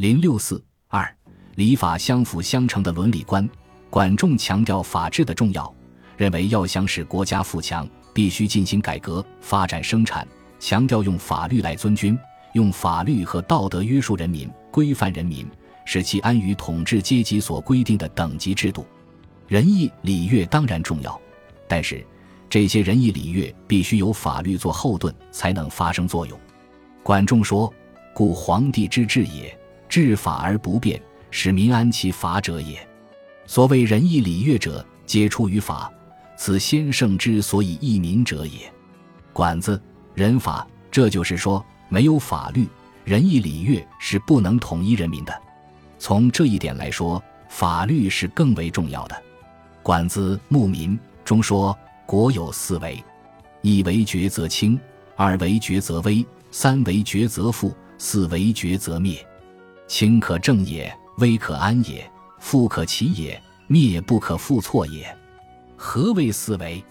零六四二，礼法相辅相成的伦理观。管仲强调法治的重要，认为要想使国家富强，必须进行改革，发展生产。强调用法律来尊君，用法律和道德约束人民，规范人民，使其安于统治阶级所规定的等级制度。仁义礼乐当然重要，但是这些仁义礼乐必须有法律做后盾，才能发生作用。管仲说：“故皇帝之治也，治法而不变，使民安其法者也。所谓仁义礼乐者，皆出于法，此先圣之所以益民者也。”管子。人法，这就是说，没有法律，仁义礼乐是不能统一人民的。从这一点来说，法律是更为重要的。管子《牧民》中说：“国有四维，一为决则清，二为决则危，三为决则富，四为决则灭。清可正也，危可安也，富可齐也，灭不可复错也。何谓四维？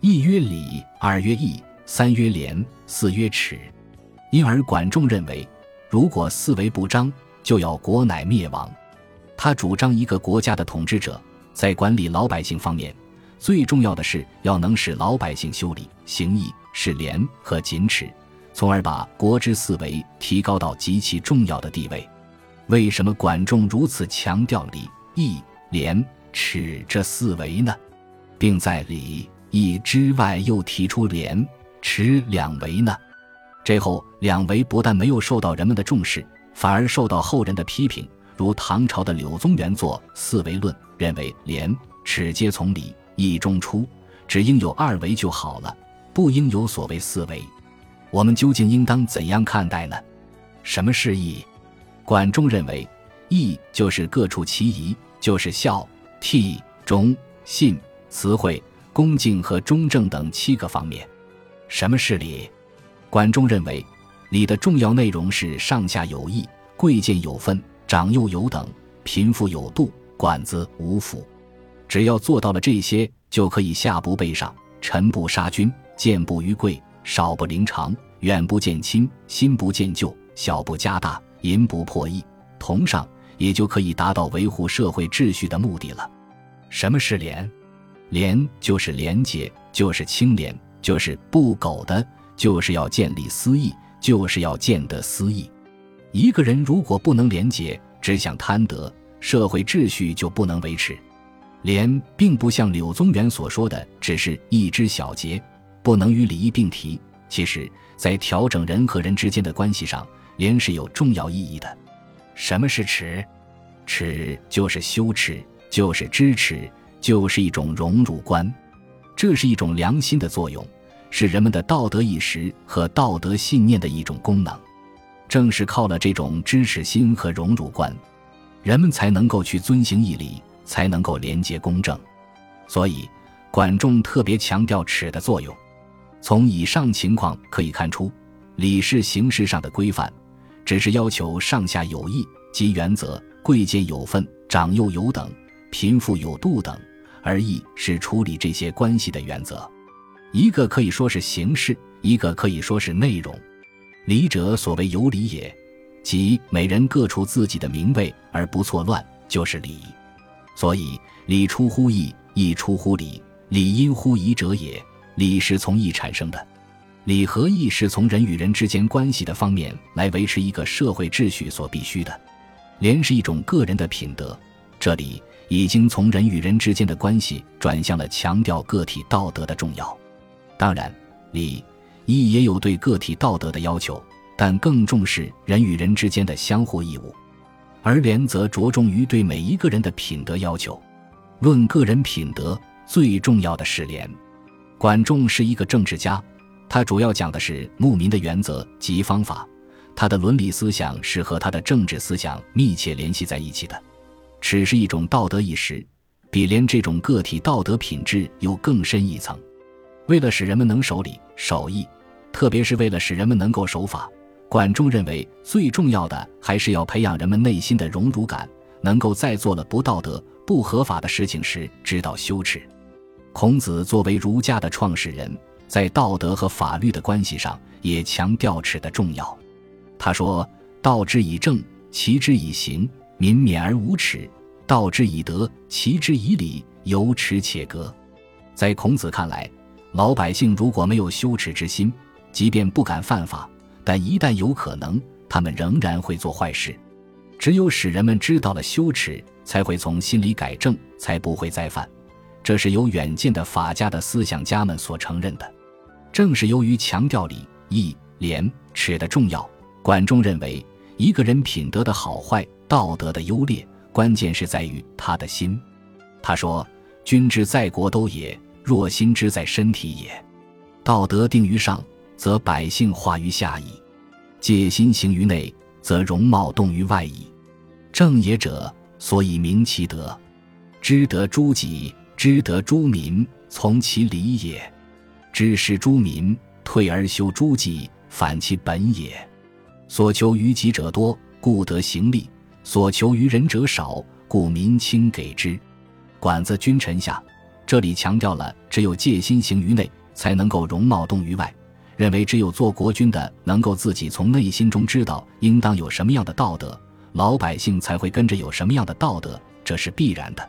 一曰礼，二曰义。”三曰廉，四曰耻，因而管仲认为，如果四维不张，就要国乃灭亡。他主张一个国家的统治者在管理老百姓方面，最重要的是要能使老百姓修理、行义、是廉和谨耻，从而把国之四维提高到极其重要的地位。为什么管仲如此强调礼、义、廉、耻这四维呢？并在礼、义之外又提出廉。耻两维呢？这后两维不但没有受到人们的重视，反而受到后人的批评。如唐朝的柳宗元作《四维论》，认为廉耻皆从礼义中出，只应有二维就好了，不应有所谓四维。我们究竟应当怎样看待呢？什么是义？管仲认为，义就是各处其宜，就是孝、悌、忠、信、慈惠、恭敬和忠正等七个方面。什么是礼？管仲认为，礼的重要内容是上下有义、贵贱有分、长幼有等、贫富有度、管子无府。只要做到了这些，就可以下不背上，臣不杀君，贱不逾贵，少不凌长，远不见亲，心不见旧，小不加大，银不破义，同上，也就可以达到维护社会秩序的目的了。什么是廉？廉就是廉洁，就是清廉。就是不苟的，就是要建立私义，就是要见得私义。一个人如果不能廉洁，只想贪得，社会秩序就不能维持。廉并不像柳宗元所说的，只是一枝小节，不能与礼义并提。其实，在调整人和人之间的关系上，廉是有重要意义的。什么是耻？耻就是羞耻，就是知耻，就是一种荣辱观。这是一种良心的作用，是人们的道德意识和道德信念的一种功能。正是靠了这种知耻心和荣辱观，人们才能够去遵行义理，才能够廉洁公正。所以，管仲特别强调耻的作用。从以上情况可以看出，礼是形式上的规范，只是要求上下有义即原则，贵贱有分，长幼有等，贫富有度等。而义是处理这些关系的原则，一个可以说是形式，一个可以说是内容。礼者，所谓有礼也，即每人各处自己的名位而不错乱，就是礼。所以，礼出乎义，义出乎礼，礼因乎义者也。礼是从义产生的，礼和义是从人与人之间关系的方面来维持一个社会秩序所必须的。廉是一种个人的品德，这里。已经从人与人之间的关系转向了强调个体道德的重要。当然，礼义也有对个体道德的要求，但更重视人与人之间的相互义务。而廉则着重于对每一个人的品德要求。论个人品德，最重要的是廉。管仲是一个政治家，他主要讲的是牧民的原则及方法。他的伦理思想是和他的政治思想密切联系在一起的。耻是一种道德意识，比廉这种个体道德品质又更深一层。为了使人们能守礼守义，特别是为了使人们能够守法，管仲认为最重要的还是要培养人们内心的荣辱感，能够在做了不道德、不合法的事情时知道羞耻。孔子作为儒家的创始人，在道德和法律的关系上也强调耻的重要。他说：“道之以政，齐之以刑；民免而无耻，道之以德，齐之以礼，有耻且格。在孔子看来，老百姓如果没有羞耻之心，即便不敢犯法，但一旦有可能，他们仍然会做坏事。只有使人们知道了羞耻，才会从心里改正，才不会再犯。这是有远见的法家的思想家们所承认的。正是由于强调礼、义、廉、耻的重要，管仲认为，一个人品德的好坏、道德的优劣，关键是在于他的心。他说：“君之在国都也，若心之在身体也。道德定于上，则百姓化于下矣；戒心行于内，则容貌动于外矣。正也者，所以明其德。知得诸己，知得诸民，从其理也。”知识诸民，退而修诸己，反其本也。所求于己者多，故得行利；所求于人者少，故民轻给之。管子君臣下，这里强调了只有戒心行于内，才能够容貌动于外。认为只有做国君的能够自己从内心中知道应当有什么样的道德，老百姓才会跟着有什么样的道德，这是必然的。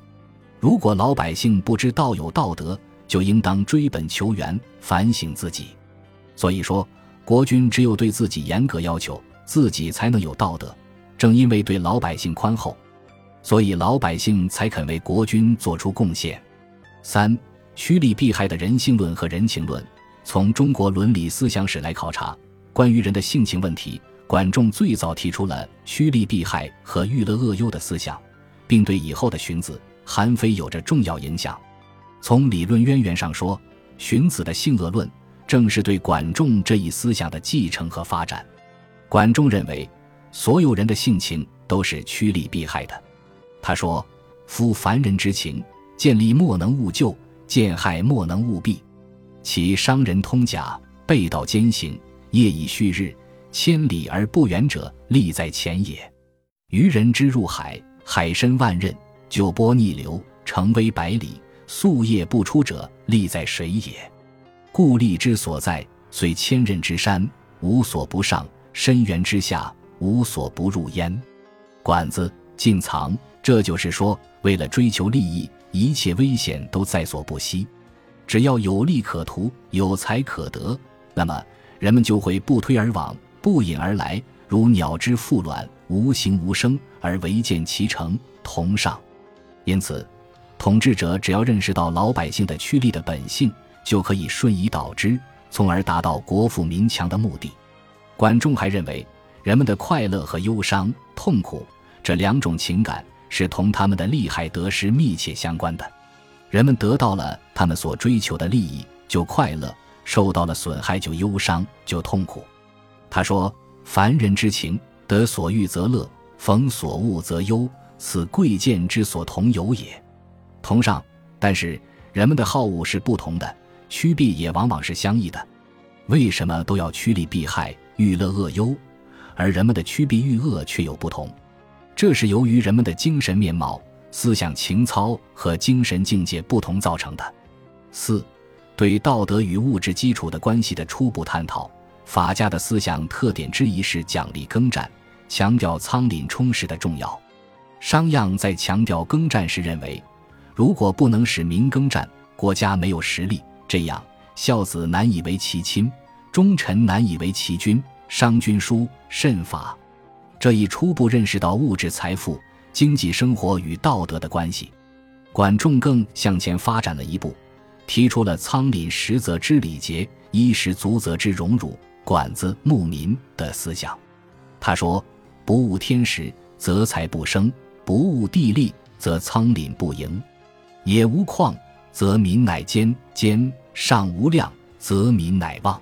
如果老百姓不知道有道德，就应当追本求源，反省自己。所以说，国君只有对自己严格要求，自己才能有道德。正因为对老百姓宽厚，所以老百姓才肯为国君做出贡献。三趋利避害的人性论和人情论，从中国伦理思想史来考察，关于人的性情问题，管仲最早提出了趋利避害和欲乐恶忧的思想，并对以后的荀子、韩非有着重要影响。从理论渊源上说，荀子的性恶论正是对管仲这一思想的继承和发展。管仲认为，所有人的性情都是趋利避害的。他说：“夫凡人之情，见利莫能勿救，见害莫能勿避。其伤人通假，背道兼行，夜以续日，千里而不远者，利在前也。愚人之入海，海深万仞，九波逆流，成危百里。”夙夜不出者，利在水也。故利之所在，虽千仞之山，无所不上；深渊之下，无所不入焉。管子进藏，这就是说，为了追求利益，一切危险都在所不惜。只要有利可图，有财可得，那么人们就会不推而往，不引而来，如鸟之复卵，无形无声而唯见其成，同上。因此。统治者只要认识到老百姓的趋利的本性，就可以顺以导之，从而达到国富民强的目的。管仲还认为，人们的快乐和忧伤、痛苦这两种情感是同他们的利害得失密切相关的。人们得到了他们所追求的利益，就快乐；受到了损害，就忧伤，就痛苦。他说：“凡人之情，得所欲则乐，逢所恶则忧，此贵贱之所同有也。”同上，但是人们的好恶是不同的，趋避也往往是相异的。为什么都要趋利避害、欲乐恶忧，而人们的趋避欲恶却有不同？这是由于人们的精神面貌、思想情操和精神境界不同造成的。四，对道德与物质基础的关系的初步探讨。法家的思想特点之一是奖励耕战，强调仓廪充实的重要。商鞅在强调耕战时认为。如果不能使民耕战，国家没有实力。这样，孝子难以为其亲，忠臣难以为其君。商君书慎法，这一初步认识到物质财富、经济生活与道德的关系。管仲更向前发展了一步，提出了仓廪实则知礼节，衣食足则知荣辱，管子牧民的思想。他说：“不务天时，则财不生；不务地利，则仓廪不盈。”也无旷，则民乃坚；坚上无量，则民乃旺。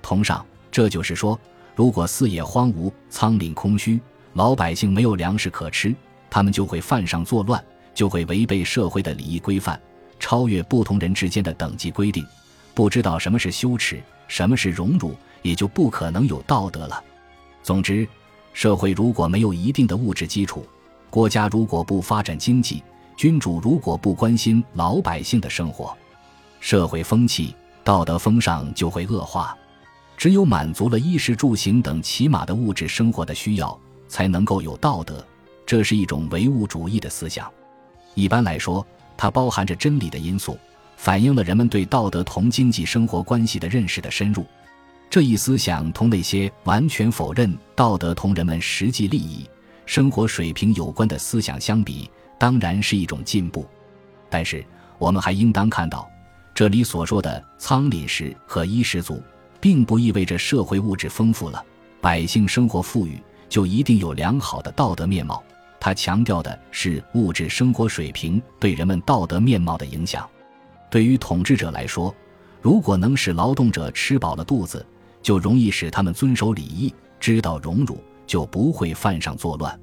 同上，这就是说，如果四野荒芜、仓廪空虚，老百姓没有粮食可吃，他们就会犯上作乱，就会违背社会的礼仪规范，超越不同人之间的等级规定，不知道什么是羞耻，什么是荣辱，也就不可能有道德了。总之，社会如果没有一定的物质基础，国家如果不发展经济，君主如果不关心老百姓的生活，社会风气、道德风尚就会恶化。只有满足了衣食住行等起码的物质生活的需要，才能够有道德，这是一种唯物主义的思想。一般来说，它包含着真理的因素，反映了人们对道德同经济生活关系的认识的深入。这一思想同那些完全否认道德同人们实际利益、生活水平有关的思想相比，当然是一种进步。但是，我们还应当看到，这里所说的仓廪实和衣食足，并不意味着社会物质丰富了，百姓生活富裕就一定有良好的道德面貌。他强调的是物质生活水平对人们道德面貌的影响。对于统治者来说，如果能使劳动者吃饱了肚子，就容易使他们遵守礼义，知道荣辱，就不会犯上作乱。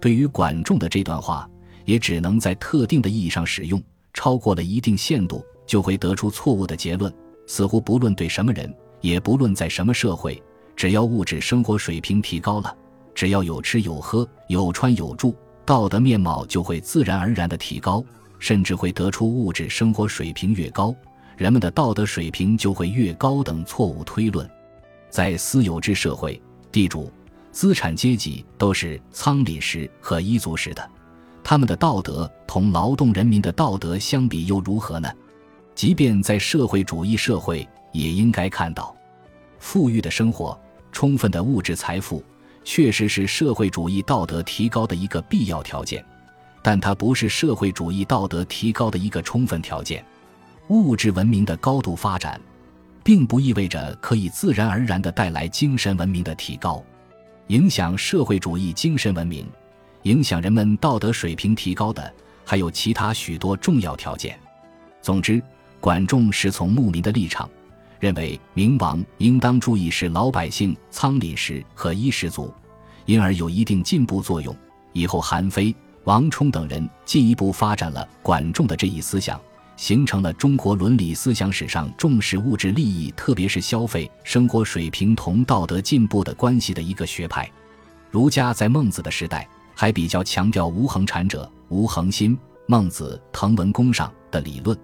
对于管仲的这段话，也只能在特定的意义上使用，超过了一定限度，就会得出错误的结论。似乎不论对什么人，也不论在什么社会，只要物质生活水平提高了，只要有吃有喝、有穿有住，道德面貌就会自然而然的提高，甚至会得出物质生活水平越高，人们的道德水平就会越高等错误推论。在私有制社会，地主、资产阶级都是仓廪实和衣足食的，他们的道德同劳动人民的道德相比又如何呢？即便在社会主义社会，也应该看到，富裕的生活、充分的物质财富，确实是社会主义道德提高的一个必要条件，但它不是社会主义道德提高的一个充分条件。物质文明的高度发展。并不意味着可以自然而然地带来精神文明的提高，影响社会主义精神文明、影响人们道德水平提高的还有其他许多重要条件。总之，管仲是从牧民的立场，认为明王应当注意使老百姓仓廪实和衣食足，因而有一定进步作用。以后，韩非、王充等人进一步发展了管仲的这一思想。形成了中国伦理思想史上重视物质利益，特别是消费生活水平同道德进步的关系的一个学派。儒家在孟子的时代还比较强调“无恒产者无恒心”，孟子《滕文公上》的理论。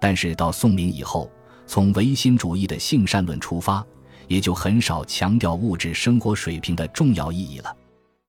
但是到宋明以后，从唯心主义的性善论出发，也就很少强调物质生活水平的重要意义了。